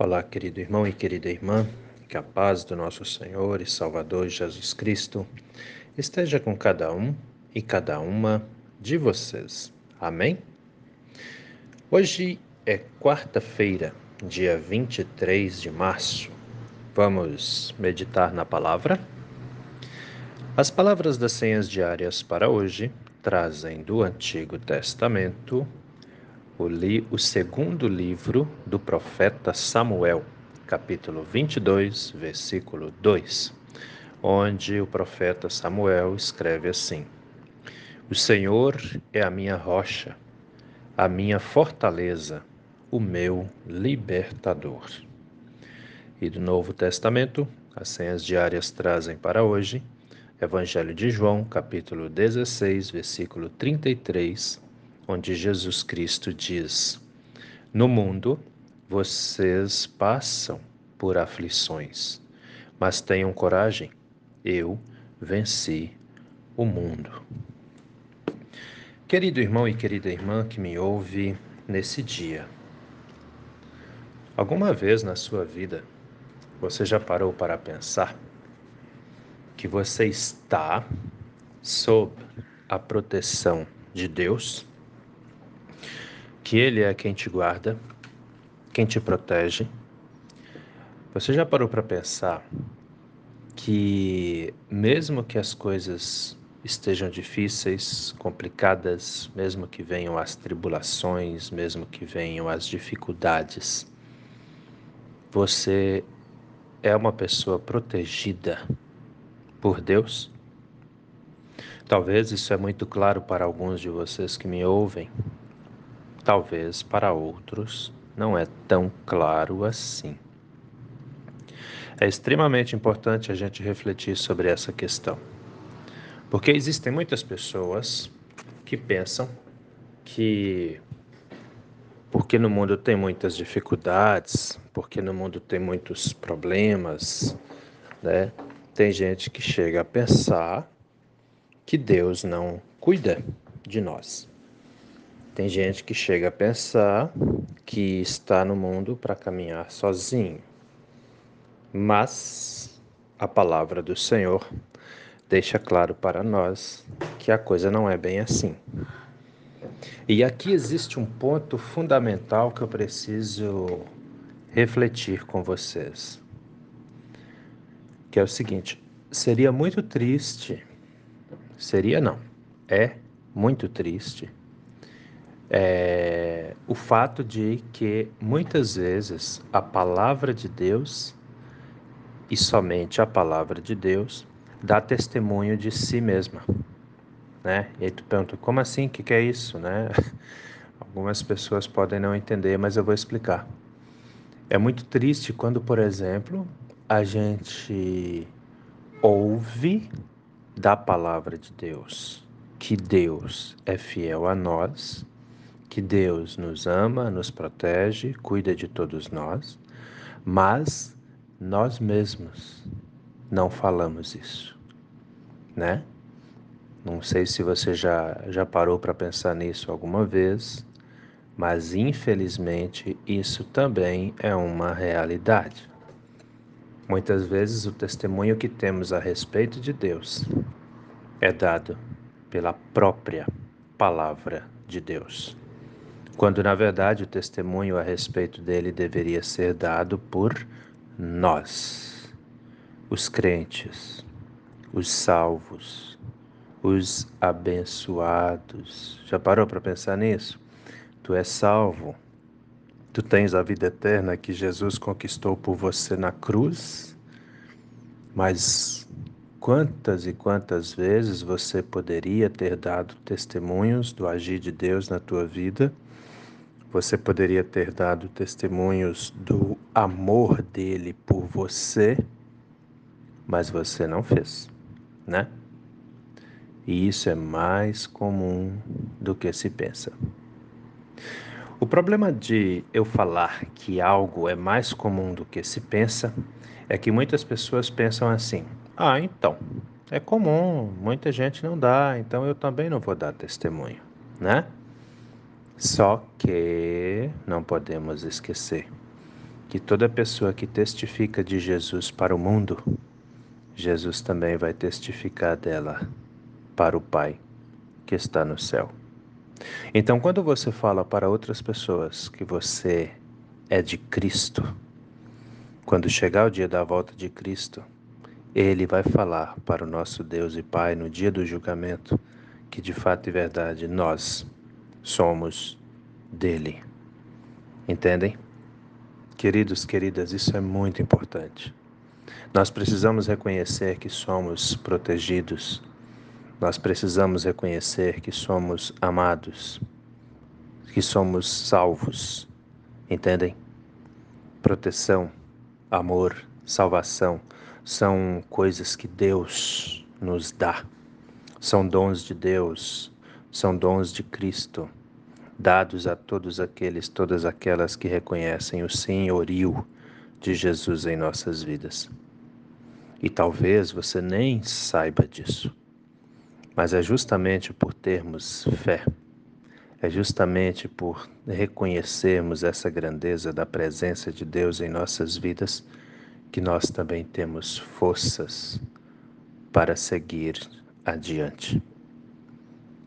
Olá, querido irmão e querida irmã, que a paz do nosso Senhor e Salvador Jesus Cristo esteja com cada um e cada uma de vocês. Amém? Hoje é quarta-feira, dia 23 de março. Vamos meditar na palavra? As palavras das senhas diárias para hoje trazem do Antigo Testamento li, o segundo livro do profeta Samuel, capítulo 22, versículo 2, onde o profeta Samuel escreve assim: O Senhor é a minha rocha, a minha fortaleza, o meu libertador. E do Novo Testamento, as senhas diárias trazem para hoje Evangelho de João, capítulo 16, versículo 33 onde Jesus Cristo diz: No mundo vocês passam por aflições, mas tenham coragem, eu venci o mundo. Querido irmão e querida irmã que me ouve nesse dia, alguma vez na sua vida você já parou para pensar que você está sob a proteção de Deus? Que Ele é quem te guarda, quem te protege. Você já parou para pensar que, mesmo que as coisas estejam difíceis, complicadas, mesmo que venham as tribulações, mesmo que venham as dificuldades, você é uma pessoa protegida por Deus? Talvez isso é muito claro para alguns de vocês que me ouvem, talvez para outros não é tão claro assim. É extremamente importante a gente refletir sobre essa questão, porque existem muitas pessoas que pensam que porque no mundo tem muitas dificuldades, porque no mundo tem muitos problemas, né? Tem gente que chega a pensar que Deus não cuida de nós. Tem gente que chega a pensar que está no mundo para caminhar sozinho. Mas a palavra do Senhor deixa claro para nós que a coisa não é bem assim. E aqui existe um ponto fundamental que eu preciso refletir com vocês. Que é o seguinte: seria muito triste, seria não, é muito triste é, o fato de que muitas vezes a palavra de Deus e somente a palavra de Deus dá testemunho de si mesma, né? E aí tu pergunta, como assim? O que, que é isso, né? Algumas pessoas podem não entender, mas eu vou explicar. É muito triste quando, por exemplo, a gente ouve da palavra de Deus que Deus é fiel a nós que Deus nos ama, nos protege, cuida de todos nós, mas nós mesmos não falamos isso, né? Não sei se você já, já parou para pensar nisso alguma vez, mas infelizmente isso também é uma realidade. Muitas vezes o testemunho que temos a respeito de Deus é dado pela própria palavra de Deus quando na verdade o testemunho a respeito dele deveria ser dado por nós, os crentes, os salvos, os abençoados. Já parou para pensar nisso? Tu és salvo, tu tens a vida eterna que Jesus conquistou por você na cruz, mas quantas e quantas vezes você poderia ter dado testemunhos do agir de Deus na tua vida? Você poderia ter dado testemunhos do amor dele por você, mas você não fez, né? E isso é mais comum do que se pensa. O problema de eu falar que algo é mais comum do que se pensa é que muitas pessoas pensam assim: ah, então, é comum, muita gente não dá, então eu também não vou dar testemunho, né? Só que não podemos esquecer que toda pessoa que testifica de Jesus para o mundo, Jesus também vai testificar dela para o Pai que está no céu. Então, quando você fala para outras pessoas que você é de Cristo, quando chegar o dia da volta de Cristo, ele vai falar para o nosso Deus e Pai no dia do julgamento que de fato e verdade nós somos dele. Entendem? Queridos, queridas, isso é muito importante. Nós precisamos reconhecer que somos protegidos. Nós precisamos reconhecer que somos amados, que somos salvos. Entendem? Proteção, amor, salvação são coisas que Deus nos dá. São dons de Deus, são dons de Cristo, dados a todos aqueles, todas aquelas que reconhecem o senhorio de Jesus em nossas vidas. E talvez você nem saiba disso, mas é justamente por termos fé, é justamente por reconhecermos essa grandeza da presença de Deus em nossas vidas que nós também temos forças para seguir adiante.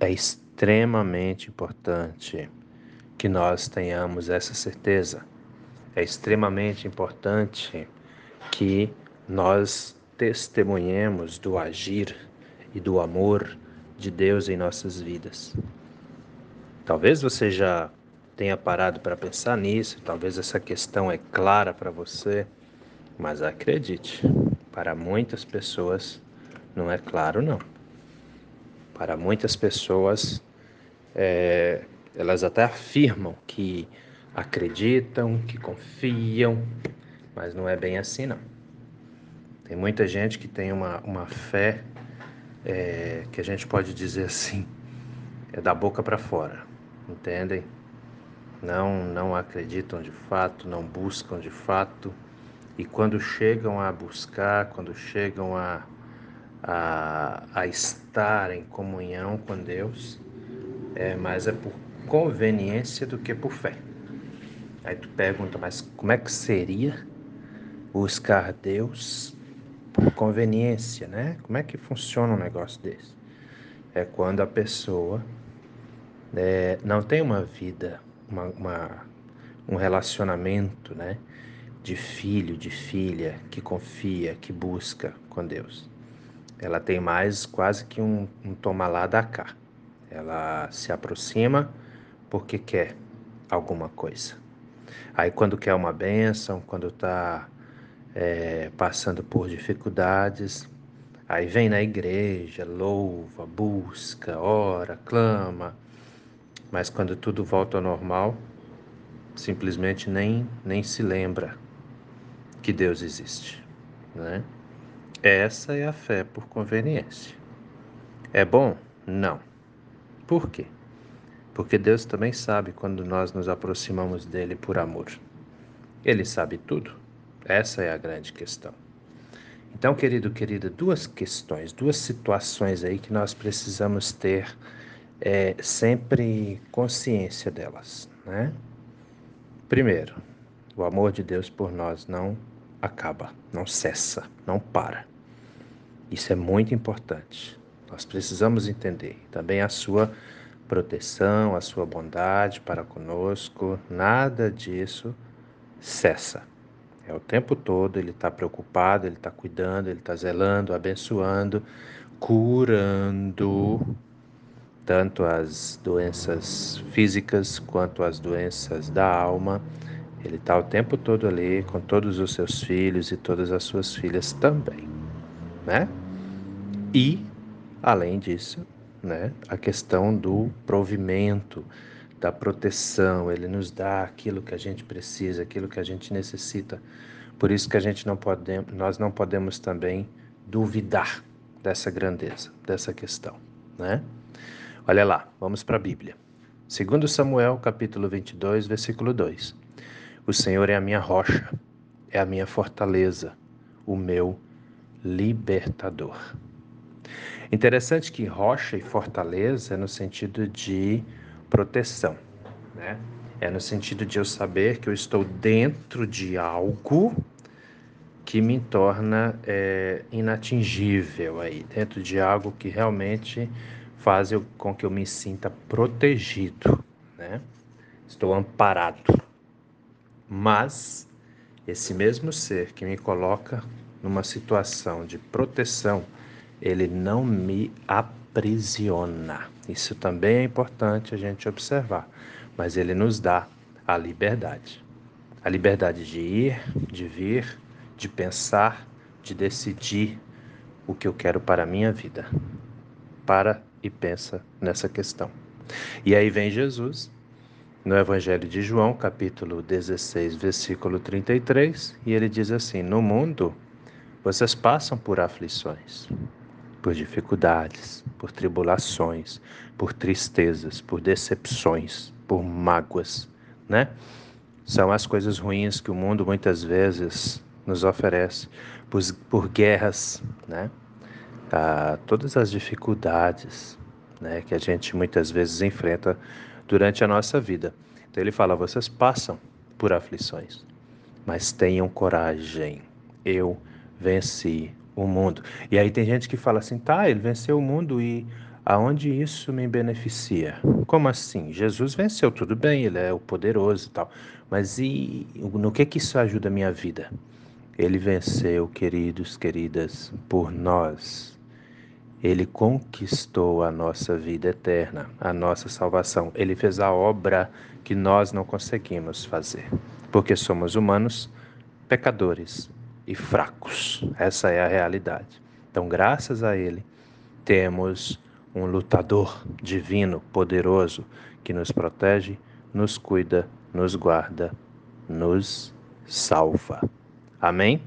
É extremamente importante que nós tenhamos essa certeza. É extremamente importante que nós testemunhemos do agir e do amor de Deus em nossas vidas. Talvez você já tenha parado para pensar nisso, talvez essa questão é clara para você, mas acredite, para muitas pessoas não é claro não. Para muitas pessoas, é, elas até afirmam que acreditam, que confiam, mas não é bem assim não. Tem muita gente que tem uma, uma fé é, que a gente pode dizer assim, é da boca para fora, entendem? Não, não acreditam de fato, não buscam de fato, e quando chegam a buscar, quando chegam a, a, a estar em comunhão com Deus, é, mas é por conveniência do que por fé. Aí tu pergunta, mas como é que seria buscar Deus por conveniência, né? Como é que funciona um negócio desse? É quando a pessoa é, não tem uma vida, uma, uma, um relacionamento, né? De filho, de filha, que confia, que busca com Deus. Ela tem mais quase que um, um tomar lá da cá. Ela se aproxima porque quer alguma coisa. Aí quando quer uma bênção, quando está é, passando por dificuldades. Aí vem na igreja, louva, busca, ora, clama, mas quando tudo volta ao normal, simplesmente nem, nem se lembra que Deus existe. Né? Essa é a fé por conveniência. É bom? Não. Por quê? Porque Deus também sabe quando nós nos aproximamos dele por amor. Ele sabe tudo. Essa é a grande questão. Então, querido, querida, duas questões, duas situações aí que nós precisamos ter é, sempre consciência delas, né? Primeiro, o amor de Deus por nós não acaba, não cessa, não para. Isso é muito importante. Nós precisamos entender também a sua proteção, a sua bondade para conosco, nada disso cessa. É o tempo todo ele está preocupado, ele está cuidando, ele está zelando, abençoando, curando tanto as doenças físicas quanto as doenças da alma. Ele está o tempo todo ali com todos os seus filhos e todas as suas filhas também, né? E, além disso, né, a questão do provimento, da proteção, ele nos dá aquilo que a gente precisa, aquilo que a gente necessita. Por isso que a gente não pode, nós não podemos também duvidar dessa grandeza, dessa questão, né? Olha lá, vamos para a Bíblia. Segundo Samuel, capítulo 22, versículo 2. O Senhor é a minha rocha, é a minha fortaleza, o meu libertador. Interessante que rocha e fortaleza é no sentido de proteção, né? É no sentido de eu saber que eu estou dentro de algo que me torna é, inatingível aí, dentro de algo que realmente faz eu, com que eu me sinta protegido, né? Estou amparado. Mas esse mesmo ser que me coloca numa situação de proteção, ele não me aprisiona. Isso também é importante a gente observar, mas ele nos dá a liberdade. A liberdade de ir, de vir, de pensar, de decidir o que eu quero para a minha vida. Para e pensa nessa questão. E aí vem Jesus, no Evangelho de João, capítulo 16, versículo 33, e ele diz assim: No mundo vocês passam por aflições, por dificuldades, por tribulações, por tristezas, por decepções, por mágoas, né? São as coisas ruins que o mundo muitas vezes nos oferece por, por guerras, né? Ah, todas as dificuldades né, que a gente muitas vezes enfrenta durante a nossa vida. Então ele fala: vocês passam por aflições, mas tenham coragem. Eu venci o mundo. E aí tem gente que fala assim: tá, ele venceu o mundo e aonde isso me beneficia? Como assim? Jesus venceu, tudo bem, ele é o poderoso e tal. Mas e no que que isso ajuda a minha vida? Ele venceu, queridos, queridas, por nós. Ele conquistou a nossa vida eterna, a nossa salvação. Ele fez a obra que nós não conseguimos fazer, porque somos humanos, pecadores e fracos. Essa é a realidade. Então, graças a Ele, temos um lutador divino, poderoso, que nos protege, nos cuida, nos guarda, nos salva. Amém?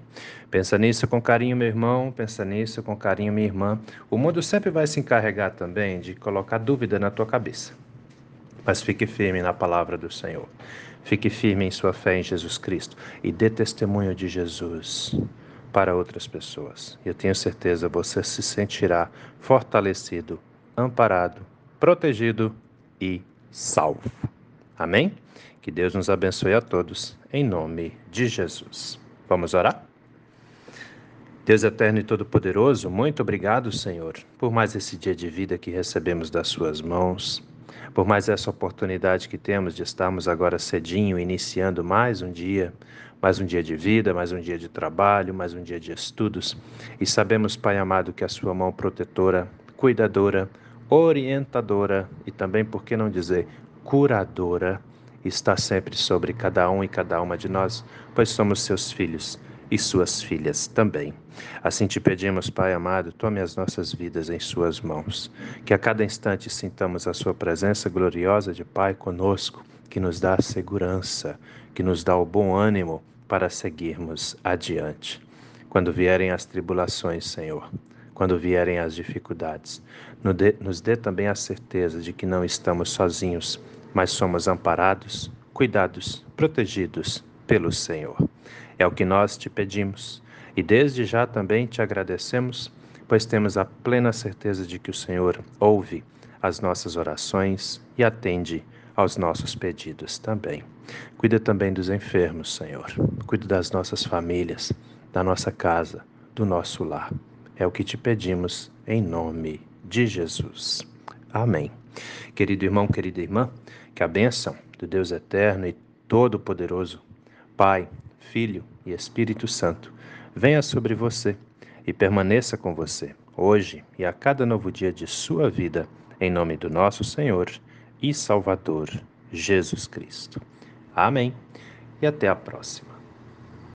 Pensa nisso com carinho, meu irmão, pensa nisso com carinho, minha irmã. O mundo sempre vai se encarregar também de colocar dúvida na tua cabeça. Mas fique firme na palavra do Senhor. Fique firme em sua fé em Jesus Cristo e dê testemunho de Jesus para outras pessoas. Eu tenho certeza você se sentirá fortalecido, amparado, protegido e salvo. Amém? Que Deus nos abençoe a todos, em nome de Jesus. Vamos orar? Deus eterno e todo-poderoso, muito obrigado, Senhor, por mais esse dia de vida que recebemos das Suas mãos, por mais essa oportunidade que temos de estarmos agora cedinho, iniciando mais um dia, mais um dia de vida, mais um dia de trabalho, mais um dia de estudos. E sabemos, Pai amado, que a Sua mão protetora, cuidadora, orientadora e também, por que não dizer, curadora, está sempre sobre cada um e cada uma de nós, pois somos seus filhos e suas filhas também. Assim te pedimos, Pai amado, tome as nossas vidas em Suas mãos, que a cada instante sintamos a Sua presença gloriosa de Pai conosco, que nos dá a segurança, que nos dá o bom ânimo para seguirmos adiante. Quando vierem as tribulações, Senhor, quando vierem as dificuldades, nos dê também a certeza de que não estamos sozinhos mas somos amparados, cuidados, protegidos pelo Senhor. É o que nós te pedimos e desde já também te agradecemos, pois temos a plena certeza de que o Senhor ouve as nossas orações e atende aos nossos pedidos também. Cuida também dos enfermos, Senhor. Cuida das nossas famílias, da nossa casa, do nosso lar. É o que te pedimos em nome de Jesus. Amém. Querido irmão, querida irmã, que a bênção do Deus eterno e todo-poderoso, Pai, Filho e Espírito Santo, venha sobre você e permaneça com você, hoje e a cada novo dia de sua vida, em nome do nosso Senhor e Salvador, Jesus Cristo. Amém. E até a próxima.